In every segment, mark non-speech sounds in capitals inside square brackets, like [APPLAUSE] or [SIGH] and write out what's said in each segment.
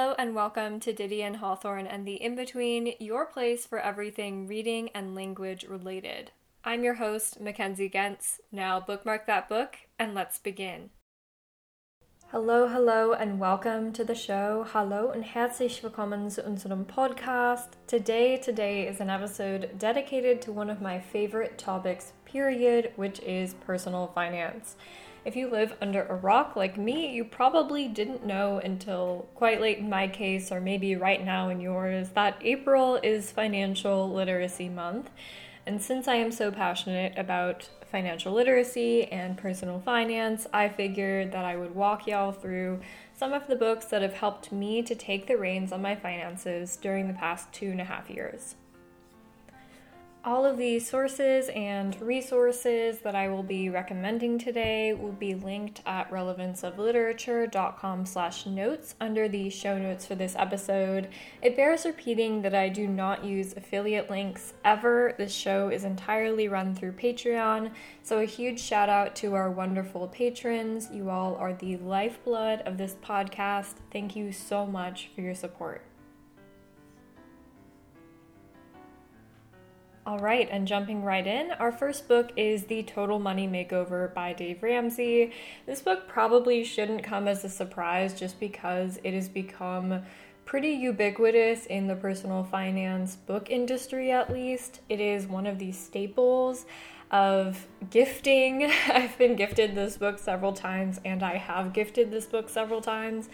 Hello and welcome to Didion and Hawthorne and the In Between, your place for everything reading and language related. I'm your host, Mackenzie Gentz. Now bookmark that book and let's begin. Hello, hello, and welcome to the show. Hallo und herzlich willkommen zu unserem Podcast. Today, today is an episode dedicated to one of my favorite topics, period, which is personal finance. If you live under a rock like me, you probably didn't know until quite late in my case, or maybe right now in yours, that April is Financial Literacy Month. And since I am so passionate about financial literacy and personal finance, I figured that I would walk y'all through some of the books that have helped me to take the reins on my finances during the past two and a half years. All of the sources and resources that I will be recommending today will be linked at relevanceofliterature.com slash notes under the show notes for this episode. It bears repeating that I do not use affiliate links ever. This show is entirely run through Patreon, so a huge shout out to our wonderful patrons. You all are the lifeblood of this podcast. Thank you so much for your support. All right, and jumping right in, our first book is The Total Money Makeover by Dave Ramsey. This book probably shouldn't come as a surprise just because it has become pretty ubiquitous in the personal finance book industry, at least. It is one of the staples of gifting. [LAUGHS] I've been gifted this book several times, and I have gifted this book several times.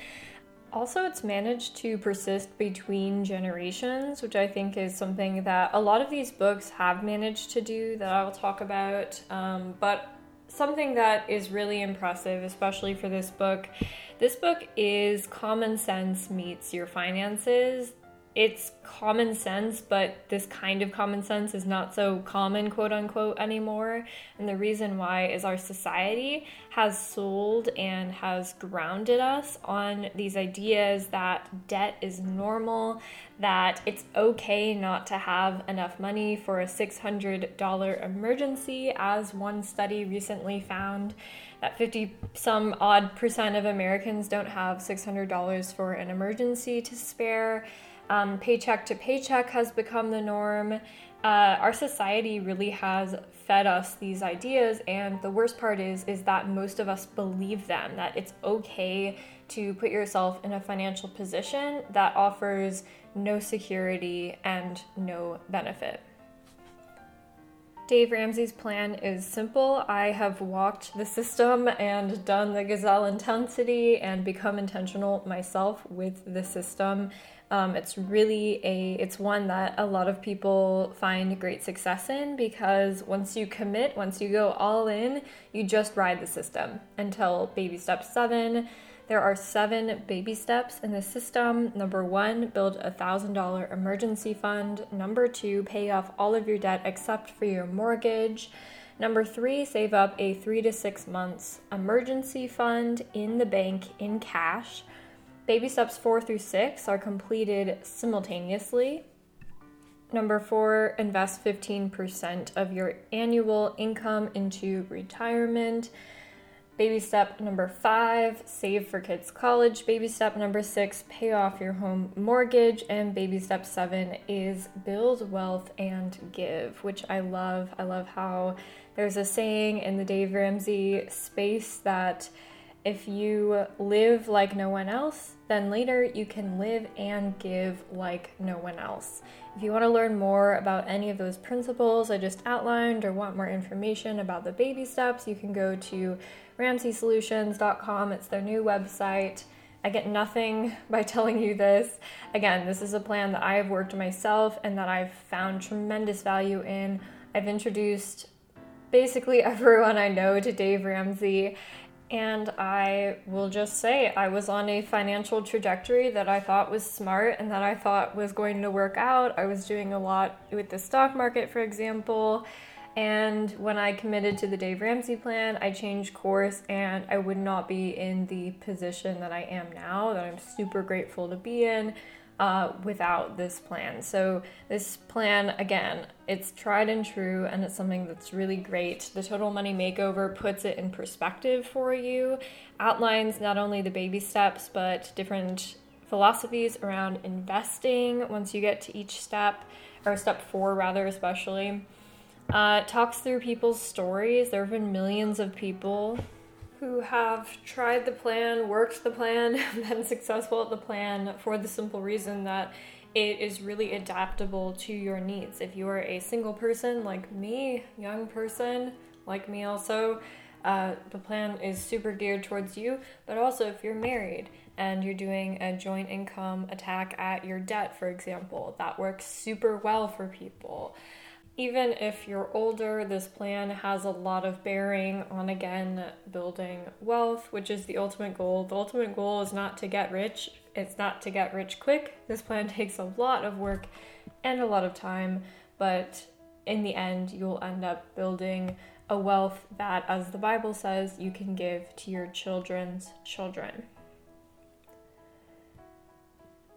Also, it's managed to persist between generations, which I think is something that a lot of these books have managed to do that I'll talk about. Um, but something that is really impressive, especially for this book, this book is Common Sense Meets Your Finances it's common sense, but this kind of common sense is not so common, quote unquote, anymore. And the reason why is our society has sold and has grounded us on these ideas that debt is normal, that it's okay not to have enough money for a $600 emergency, as one study recently found that 50 some odd percent of Americans don't have $600 for an emergency to spare um, paycheck to paycheck has become the norm. Uh, our society really has fed us these ideas, and the worst part is is that most of us believe them. That it's okay to put yourself in a financial position that offers no security and no benefit. Dave Ramsey's plan is simple. I have walked the system and done the gazelle intensity and become intentional myself with the system. Um, it's really a it's one that a lot of people find great success in because once you commit, once you go all in, you just ride the system until baby step seven. There are seven baby steps in the system. Number one, build a $1,000 emergency fund. Number two, pay off all of your debt except for your mortgage. Number three, save up a three to six months emergency fund in the bank in cash. Baby steps four through six are completed simultaneously. Number four, invest 15% of your annual income into retirement. Baby step number five, save for kids' college. Baby step number six, pay off your home mortgage. And baby step seven is build wealth and give, which I love. I love how there's a saying in the Dave Ramsey space that if you live like no one else, then later you can live and give like no one else. If you want to learn more about any of those principles I just outlined or want more information about the baby steps, you can go to ramseysolutions.com. It's their new website. I get nothing [LAUGHS] by telling you this. Again, this is a plan that I have worked myself and that I've found tremendous value in. I've introduced basically [LAUGHS] everyone I know to Dave Ramsey and I will just say, I was on a financial trajectory that I thought was smart and that I thought was going to work out. I was doing a lot with the stock market, for example. And when I committed to the Dave Ramsey plan, I changed course and I would not be in the position that I am now, that I'm super grateful to be in uh, without this plan. So, this plan, again, it's tried and true, and it's something that's really great. The Total Money Makeover puts it in perspective for you, outlines not only the baby steps, but different philosophies around investing once you get to each step, or step four rather, especially. Uh, talks through people's stories. There have been millions of people who have tried the plan, worked the plan, [LAUGHS] been successful at the plan for the simple reason that it is really adaptable to your needs. If you are a single person like me, young person like me also, uh, the plan is super geared towards you. But also, if you're married and you're doing a joint income attack at your debt, for example, that works super well for people even if you're older, this plan has a lot of bearing on again building wealth, which is the ultimate goal. The ultimate goal is not to get rich, it's not to get rich quick. This plan [LAUGHS] takes a lot of work and a lot of time, but in the end, you'll end up building a wealth that, as the Bible says, you can give to your children's children.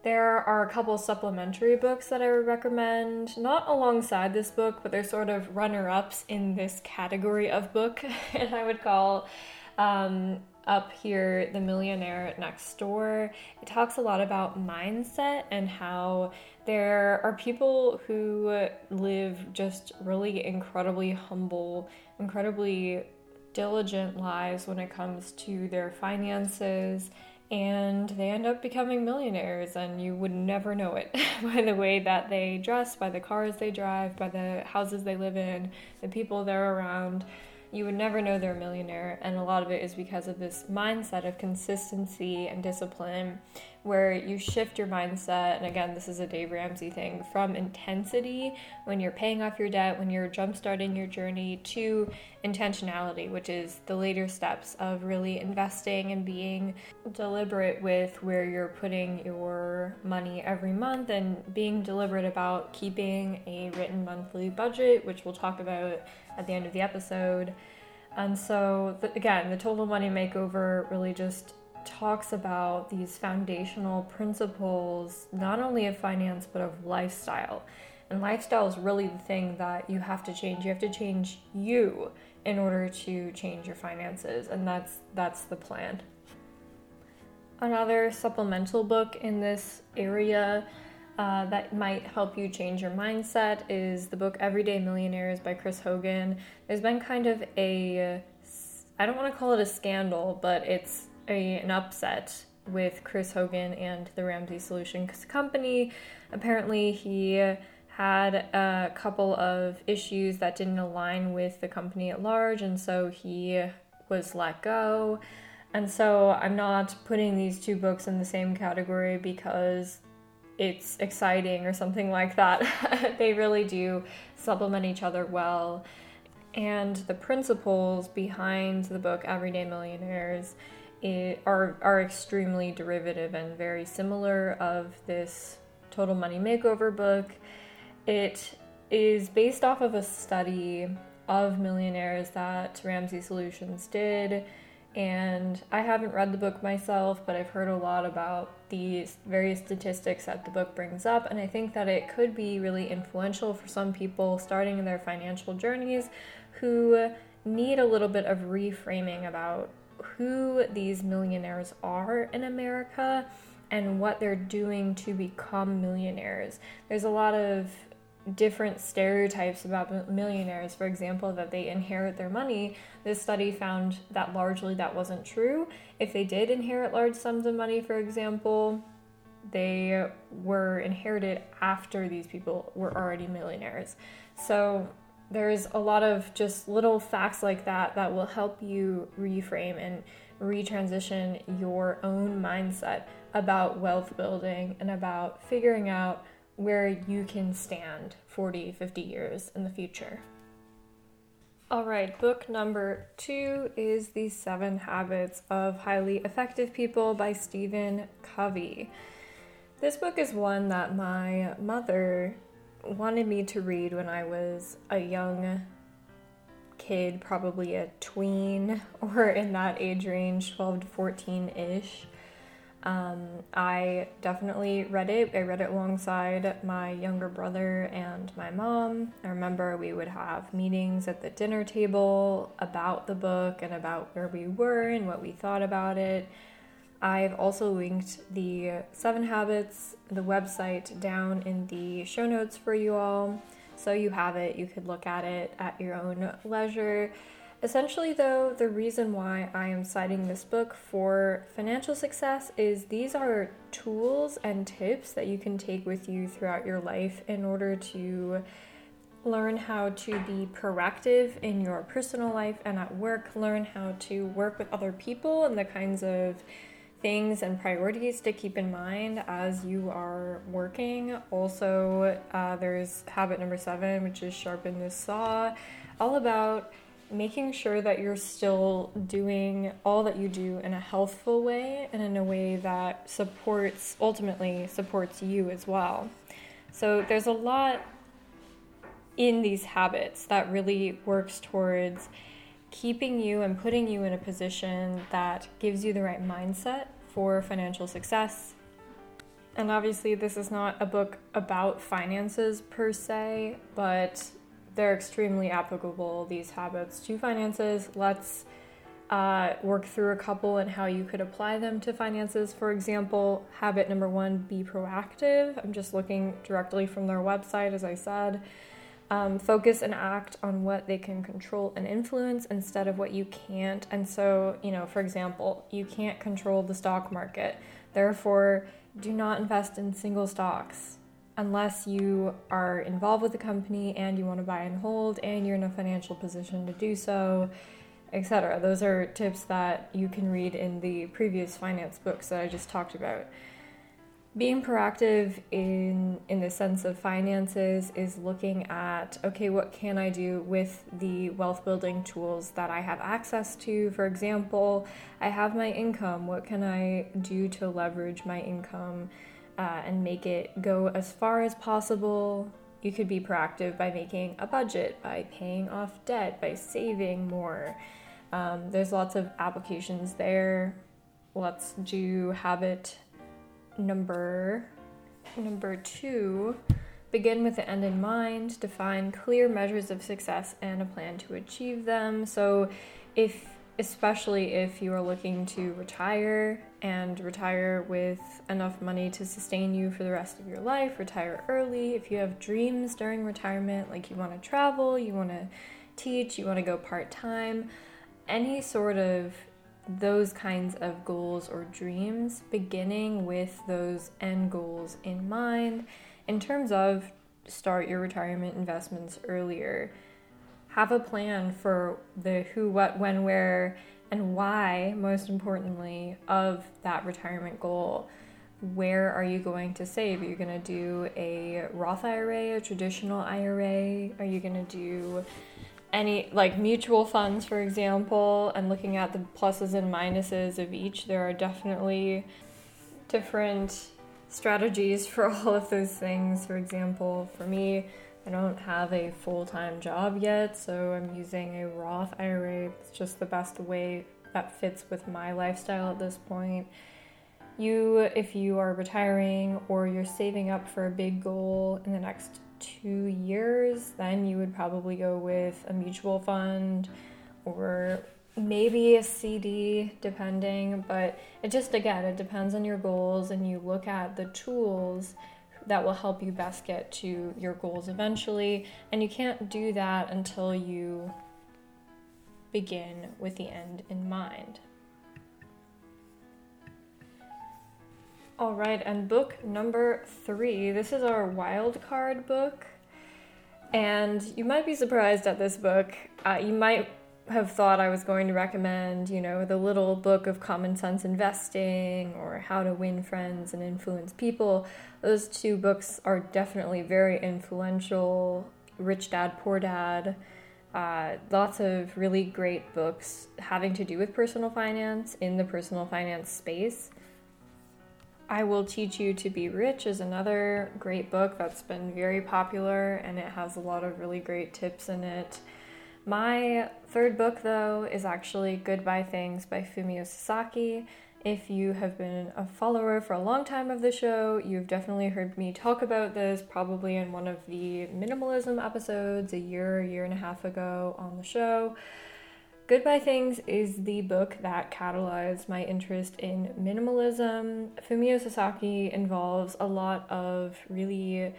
There are a couple supplementary books that I would recommend, not alongside this book, but they're sort of runner ups in this category of book. [LAUGHS] and I would call um, up here The Millionaire Next Door. It talks a lot about mindset and how there are people who live just really incredibly humble, incredibly diligent lives when it comes to their finances and they end up becoming millionaires and you would never know it [LAUGHS] by the way that they dress by the cars they drive by the houses they live in the people they're around. You would never know they're a millionaire and a lot of it is because of this mindset of consistency and discipline where you shift your mindset, and again, this is a Dave Ramsey thing, from intensity when you're paying off your debt, when you're jumpstarting your journey, to intentionality, which is the later steps of really investing and being deliberate with where you're putting your money every month and being deliberate about keeping a written monthly budget, which we'll talk about at the end of the episode. And so, again, the total money makeover really just talks about these foundational principles, not only of finance, but of lifestyle. And lifestyle is really the thing that you have to change. You have to change you in order to change your finances, and that's that's the plan. Another supplemental book in this area uh, that might help you change your mindset is the book Everyday Millionaires by Chris Hogan. There's been kind of a I don't want to call it a scandal, but it's a, an upset with Chris Hogan and the Ramsey Solutions Company. Apparently, he had a couple of issues that didn't align with the company at large, and so he was let go. And so I'm not putting these two books in the same category because it's exciting or something like that. [LAUGHS] they really do supplement each other well. And the principles behind the book Everyday Millionaires are are extremely derivative and very similar of this Total Money Makeover book. It is based off of a study of millionaires that Ramsey Solutions did. And I haven't read the book myself, but I've heard a lot about these various statistics that the book brings up. And I think that it could be really influential for some people starting in their financial journeys who need a little bit of reframing about who these millionaires are in America and what they're doing to become millionaires. There's a lot of different stereotypes about millionaires, for example, that they inherit their money. This study found that largely that wasn't true. If they did inherit large sums of money, for example, they were inherited after these people were already millionaires. So there's a lot of just little facts like that that will help you reframe and retransition your own mindset about wealth building and about figuring out where you can stand 40, 50 years in the future. All right, book number two is The Seven Habits of Highly Effective People by Stephen Covey. This book is one that my mother wanted me to read when I was a young kid, probably a tween [LAUGHS] or in that age range, 12 to 14 ish. Um, I definitely read it. I read it alongside my younger brother and my mom. I remember we would have meetings at the dinner table about the book and about where we were and what we thought about it. I've also linked the seven habits, the website down in the show notes for you all. So you have it, you could look at it at your own leisure. Essentially, though, the reason why I am citing this book for financial success is these are tools and tips that you can take with you throughout your life in order to learn how to be proactive in your personal life and at work, learn how to work with other people and the kinds of things and priorities to keep in mind as you are working. Also, uh, there's habit number seven, which is sharpen the saw, all about making sure that you're still doing all that you do in a healthful way and in a way that supports ultimately supports you as well. So there's a lot in these habits that really works towards keeping you and putting you in a position that gives you the right mindset for financial success. And obviously, this is not a book about finances per se, but they're extremely applicable, these habits, to finances. Let's uh, work through a couple and how you could apply them to finances. For example, habit number one be proactive. I'm just looking directly from their website, as I said. Um, focus and act on what they can control and influence instead of what you can't. And so, you know, for example, you can't control the stock market. Therefore, do not invest in single stocks unless you are involved with the company and you want to buy and hold and you're in a financial position to do so, etc. Those are tips that you can read in the previous finance books that I just talked about. Being proactive in in the sense of finances is looking at okay, what can I do with the wealth building tools that I have access to? For example, I have my income. What can I do to leverage my income? uh, and make it go as far as possible. You could be proactive by making a budget, by paying off debt, by saving more. Um, there's lots of applications there. Let's do habit number number two. Begin with the end in mind. Define clear measures of success and a plan to achieve them. So, if especially if you are looking to retire and retire with enough money to sustain you for the rest of your life, retire early. If you have dreams during retirement, like you want to travel, you want to teach, you want to go part time, any sort of those kinds of goals or dreams, beginning with those end goals in mind in terms of start your retirement investments earlier have a plan for the who, what, when, where, and why, most importantly, of that retirement goal. Where are you going to save? Are you going to do a Roth IRA, a traditional IRA? Are you going to do any like mutual funds, for example, and looking at the pluses and minuses of each? There are definitely different strategies for [LAUGHS] all of those things. For example, for me, I don't have a full time job yet, so I'm using a Roth IRA. It's just the best way that fits with my lifestyle at this point. You, if you are retiring or you're saving up for a big goal in the next two years, then you would probably go with a mutual fund or maybe a CD, depending. But it just, again, it depends on your goals, and you look at the tools that will help you best get to your goals eventually. And you can't do that until you begin with the end in mind. All right, and book number three. This is our wild card book. And you might be surprised at this book. Uh, you might have thought I was going to recommend, you know, the little book of common sense investing or how to win friends and influence people. Those two books are definitely very influential. Rich Dad, Poor Dad. Uh, lots of really great books having to do with personal finance in the personal finance space. I Will Teach You to Be Rich is another great book that's been very popular and it has a lot of really great tips in it my third book, though, is actually Goodbye Things by Fumio Sasaki. If you have been a follower for a long time of the show, you've definitely heard me talk about this probably in one of the minimalism episodes a year, a year and a half ago on the show. Goodbye Things is the book that catalyzed my interest in minimalism. Fumio Sasaki involves a lot of really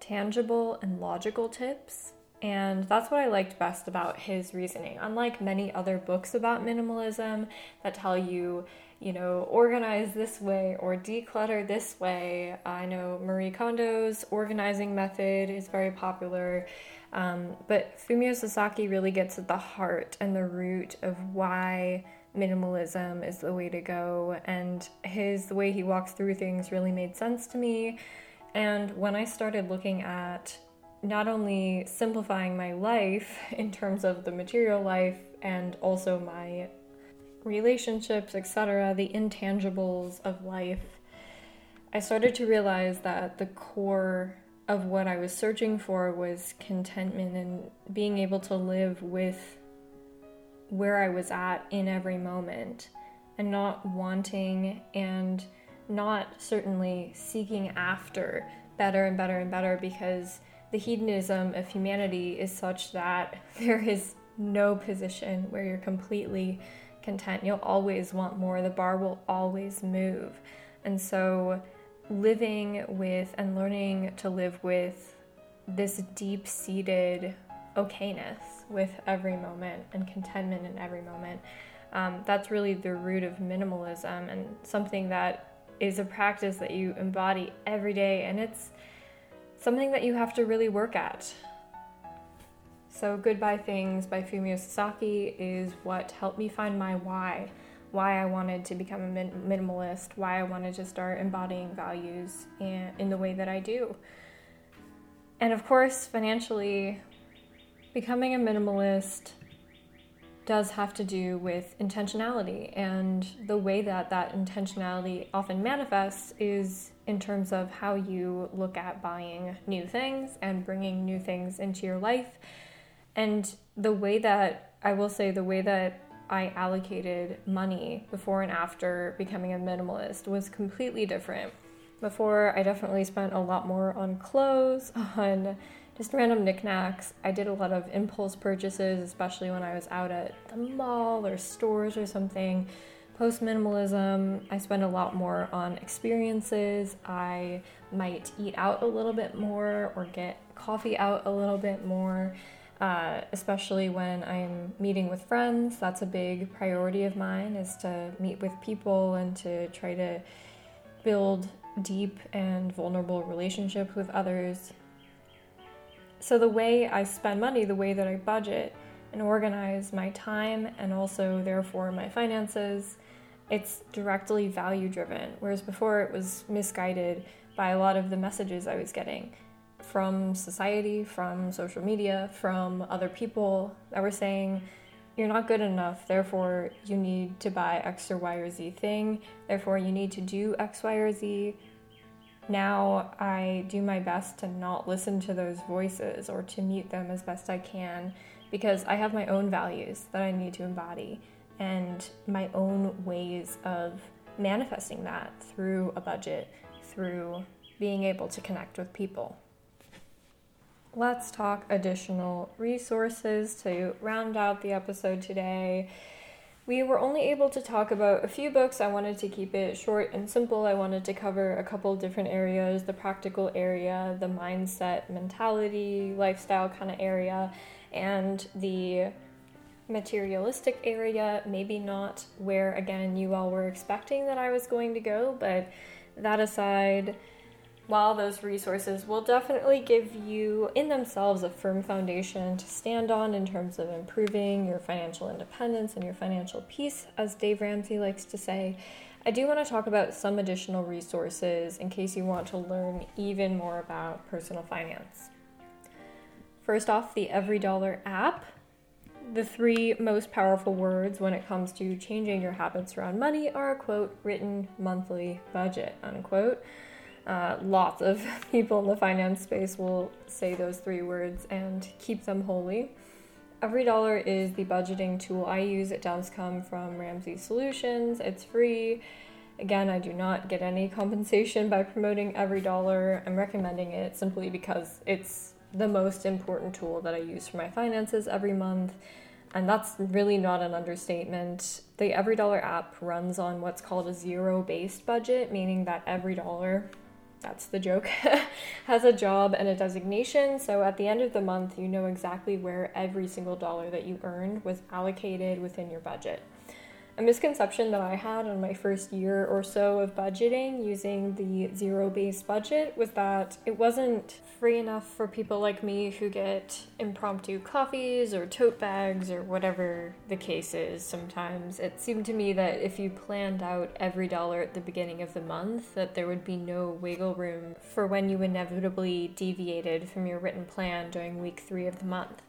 tangible and logical tips, and that's what I liked best about his reasoning. Unlike many other books about minimalism that tell you, you know, organize this way or declutter this way, I know Marie Kondo's organizing method is very popular. Um, but Fumio Sasaki really gets at the heart and the root of why minimalism is the way to go. And his the way he walks through things really made sense to me. And when I started looking at not only simplifying my life [LAUGHS] in terms of the material life and also my relationships, etc., the intangibles of life, I started to realize that the core of what I was searching for was contentment and being able to live with where I was at in every moment and not wanting and not certainly seeking after better and better and better because the hedonism of humanity is such that [LAUGHS] there is no position where you're completely content. You'll always want more, the bar will always move. And so living with and learning to live with this deep seated okayness with every moment and contentment in every moment. Um, that's really the root of minimalism and something that is a practice that you embody every day, and it's something that you have to really work at. So, Goodbye Things by Fumio Sasaki is what helped me find my why why I wanted to become a min- minimalist, why I wanted to start embodying values in, in the way that I do. And of course, financially, becoming a minimalist does have to do with intentionality. And the way that that intentionality often manifests is in terms of how you look at buying new things and bringing new things into your life. And the way that I will say, the way that I allocated money before and after becoming a minimalist was completely different. Before, I definitely spent a lot more on clothes, [LAUGHS] on just random knickknacks. I did a lot of impulse purchases, especially when I was out at the mall or stores or something. Post minimalism, I spend a lot more on experiences. I might eat out a little bit more or get coffee out a little bit more uh, especially when I'm meeting with friends. That's a big priority of mine is to meet with people and to try to build deep and vulnerable relationships with others. So the way I spend money, the way that I budget and organize my time and also therefore my finances, it's directly value driven. Whereas before it was misguided by a lot of the messages I was getting from society, from social media, from other people that were saying, you're not good enough, therefore you need to buy X or Y or Z thing, therefore you need to do X, Y, or Z. Now I do my best to not listen to those voices or to mute them as best I can because I have my own values that I need to embody and my own ways of manifesting that through a budget, through being able to connect with people let's talk additional resources to round out the episode today. We were only able to talk about a few books. I wanted to keep it short and simple. I wanted to cover a couple different areas the practical area, the mindset, mentality, lifestyle kind of area, and the materialistic area. Maybe not where, again, you all were expecting that I was going to go, but that aside, while those resources will definitely give you, in themselves, a firm foundation to stand on in terms of improving your financial independence and your financial peace, as Dave Ramsey likes to say, I do want to talk about some additional resources in case you want to learn even more about personal finance. First off, the Every Dollar app. The three most powerful words when it comes to changing your habits around money are a quote, written monthly budget, unquote. Uh, lots of [LAUGHS] people in the finance space will say those three words and keep them holy. Every dollar is the budgeting tool I use. It does come from Ramsey Solutions. It's free. Again, I do not get any compensation by promoting every dollar. I'm recommending it simply because it's the most important tool that I use for my finances every month. And that's really not an understatement. The Every Dollar app runs on what's called a zero based budget, meaning that every dollar, that's the joke, [LAUGHS] has a job and a designation. So at the end of the month, you know exactly where every single dollar that you earned was allocated within your budget. A misconception that I had on my first year or so of budgeting using the zero based budget was that it wasn't free enough for people like me who get impromptu coffees or tote bags or whatever the case is sometimes. It seemed to me that if you planned out every dollar at the beginning of the month, that there would be no wiggle room for when you inevitably deviated from your written plan during week three of the month.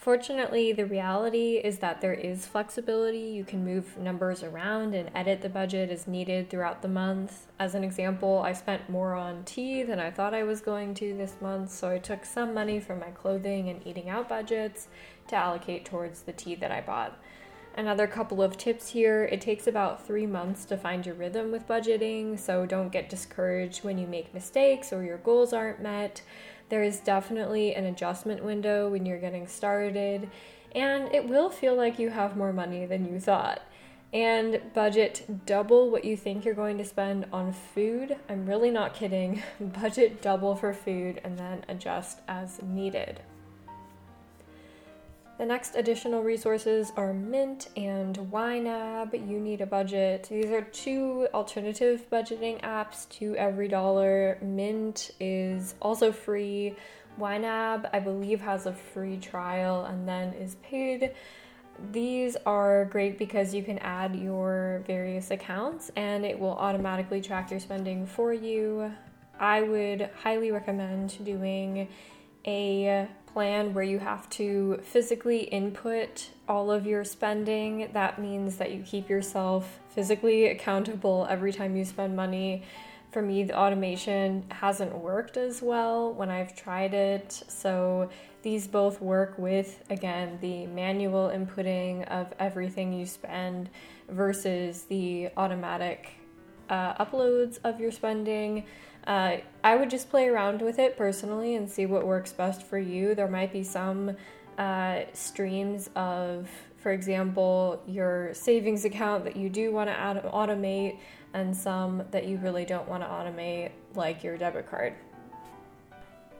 Fortunately, the reality is that there is flexibility. You can move numbers around and edit the budget as needed throughout the month. As an example, I spent more on tea than I thought I was going to this month, so I took some money from my clothing and eating out budgets to allocate towards the tea that I bought. Another couple of tips here it takes about three months to find your rhythm with budgeting, so don't get discouraged when you make mistakes or your goals aren't met. There is definitely an adjustment window when you're getting started, and it will feel like you have more money than you thought. And budget double what you think you're going to spend on food. I'm really not kidding. [LAUGHS] budget double for food and then adjust as needed. The next additional resources are Mint and YNAB. You need a budget. These are two alternative budgeting apps to EveryDollar. Mint is also free. YNAB, I believe, has a free trial and then is paid. These are great because you can add your various accounts and it will automatically track your spending for you. I would highly recommend doing a plan where you have to physically input all of your spending. That means that you keep yourself physically accountable every time you spend money. For me, the automation hasn't worked as well when I've tried it. So, these both work with, again, the manual inputting of everything you spend versus the automatic uh, uploads of your spending. Uh, I would just play around with it personally and see what works best for you. There might be some uh, streams of, for example, your savings account that you do want to automate, and some that you really don't want to automate, like your debit card.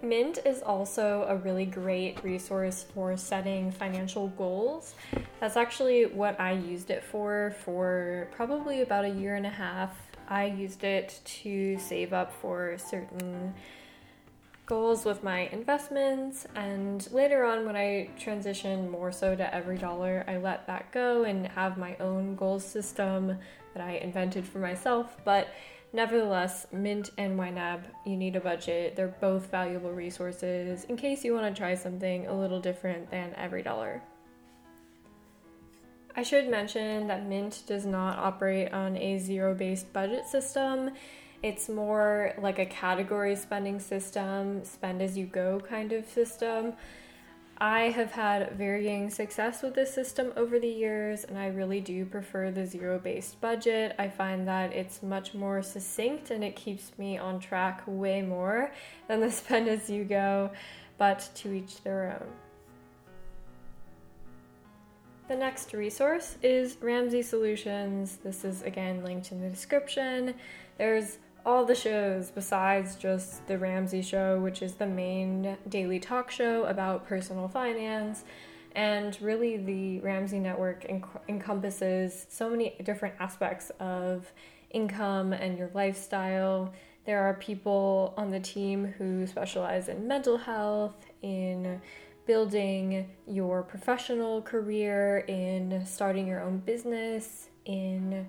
Mint is also a really great resource for setting financial goals. That's actually what I used it for for probably about a year and a half I used it to save up for certain goals with my investments and later on when I transitioned more so to EveryDollar, I let that go and have my own goal system that I invented for myself, but Nevertheless, Mint and YNAB, you need a budget. They're both valuable resources in case you want to try something a little different than EveryDollar. I should mention that Mint does not operate on a zero based budget system. It's more like a category spending system, spend as you go kind of system. I have had varying success with this system over the years, and I really do prefer the zero based budget. I find that it's much more succinct and it keeps me on track way more than the [LAUGHS] spend as you go, but to each their own. The next resource is Ramsey Solutions. This is again linked in the description. There's all the shows besides just The Ramsey Show, which is the main daily talk show about personal finance. And really, the Ramsey Network enc- encompasses so many different aspects of income and your lifestyle. There are people on the team who specialize in mental health, in building your professional career, in starting your own business, in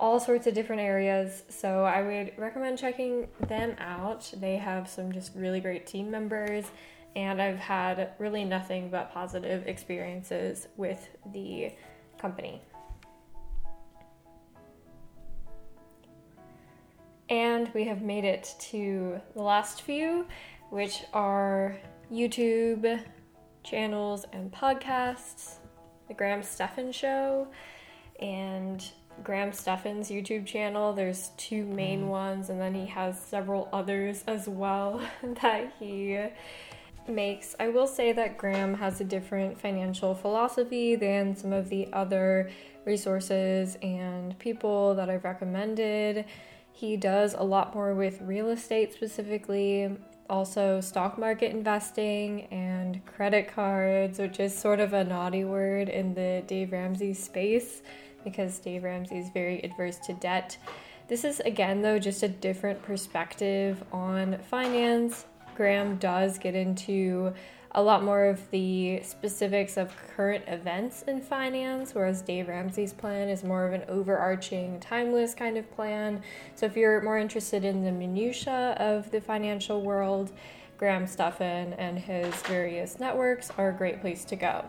all sorts of different areas. So I would recommend checking them out. They have some just really great team members, and I've had really nothing but positive experiences with the company. And we have made it to the last few, which are YouTube, channels and podcasts, The Graham Stephan Show, and Graham Stephan's YouTube channel. There's two main mm. ones, and then he has several others as well [LAUGHS] that he makes. I will say that Graham has a different financial philosophy than some of the other resources and people that I've recommended. He does a lot more with real estate specifically, also stock market investing and credit cards, which is sort of a naughty word in the Dave Ramsey space because Dave Ramsey is very adverse to debt. This is again, though, just a different perspective on finance. Graham does get into a lot more of the specifics of current events in finance, whereas Dave Ramsey's plan is more of an overarching, timeless kind of plan. So if you're more interested in the minutiae of the financial world, Graham Stephan and his various networks are a great place to go.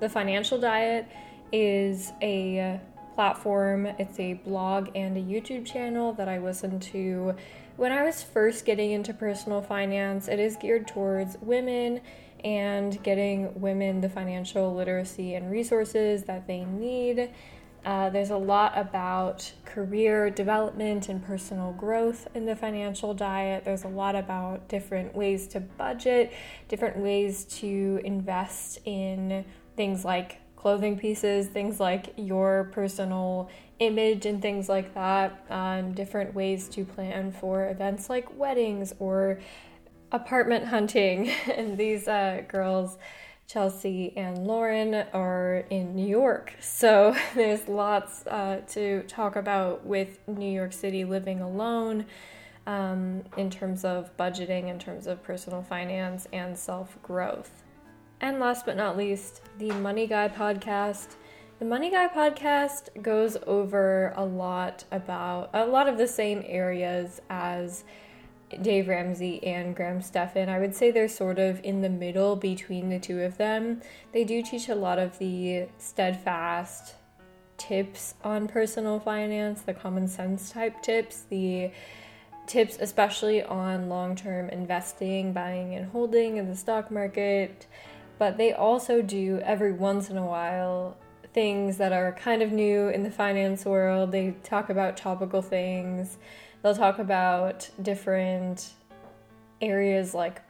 The Financial Diet is a platform, it's a blog and a YouTube channel that I listen to when I was first getting into personal finance, it is geared towards women and getting women the financial literacy and resources that they need. Uh, there's a lot about career development and personal growth in the financial diet. There's a lot about different ways to budget, different ways to invest in things like clothing pieces, things like your personal image and things like that, um, different ways to plan for events like weddings or apartment hunting. [LAUGHS] and these uh, girls, Chelsea and Lauren, are in New York. So [LAUGHS] there's lots uh, to talk about with New York City living alone. Um, in terms of budgeting, in terms of personal finance, and self growth. And last but not least, the Money Guy podcast the Money Guy podcast goes over a lot about a lot of the same areas as Dave Ramsey and Graham Stephan. I would say they're sort of in the middle between the two of them. They do teach a lot of the steadfast tips on personal finance, the common sense type tips, the tips especially on long-term investing, buying and holding in the stock market. But they also do every once in a while things that are kind of new in the finance world. They talk about topical things. They'll talk about different areas like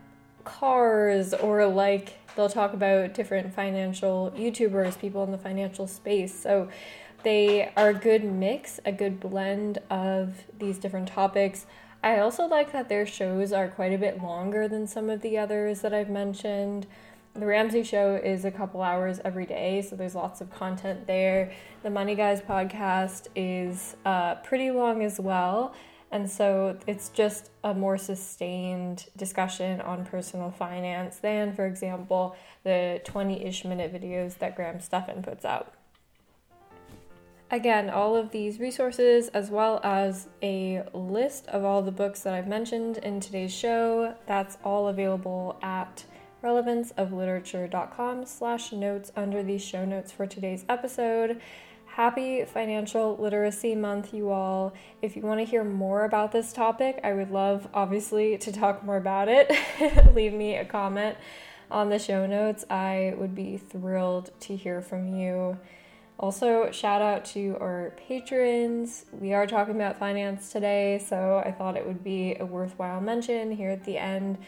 cars or like they'll talk about different financial YouTubers, people in the financial space. So they are a good mix, a good blend of these different topics. I also like that their shows are quite a bit longer than some of the others that I've mentioned. The Ramsey Show is a couple hours every day, so there's lots of content there. The Money Guys podcast is uh, pretty long as well, and so it's just a more sustained discussion on personal finance than, for example, the 20 ish minute videos that Graham Stephan puts out. Again, all of these resources, as well as a list of all the books that I've mentioned in today's show, that's all available at relevanceofliterature.com slash notes under the show notes for today's episode. Happy Financial Literacy Month, you all. If you want to hear more about this topic, I would love, obviously, to talk more about it. [LAUGHS] Leave me a comment on the show notes. I would be thrilled to hear from you. Also, shout out to our patrons. We are talking about finance today, so I thought it would be a worthwhile mention here at the end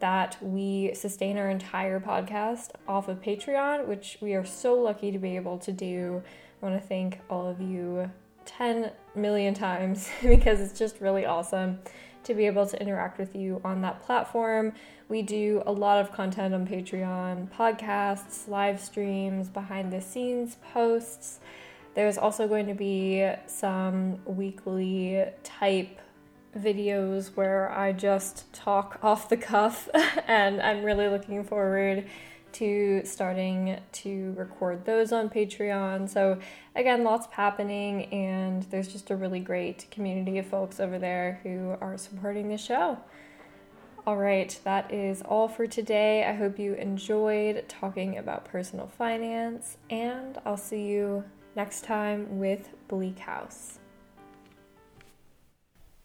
that we sustain our entire podcast off of Patreon, which we are so lucky to be able to do. I want to thank all of you 10 million times [LAUGHS] because it's just really awesome to be able to interact with you on that platform. We do a lot of content on Patreon podcasts, live streams, behind the scenes posts. There's also going to be some weekly type videos where I just talk off the cuff, [LAUGHS] and I'm really looking forward to starting to record those on Patreon. So, again, lots happening, and there's just a really great community of folks over there who are supporting the show. All right, that is all for today. I hope you enjoyed talking about personal finance, and I'll see you next time with Bleak House.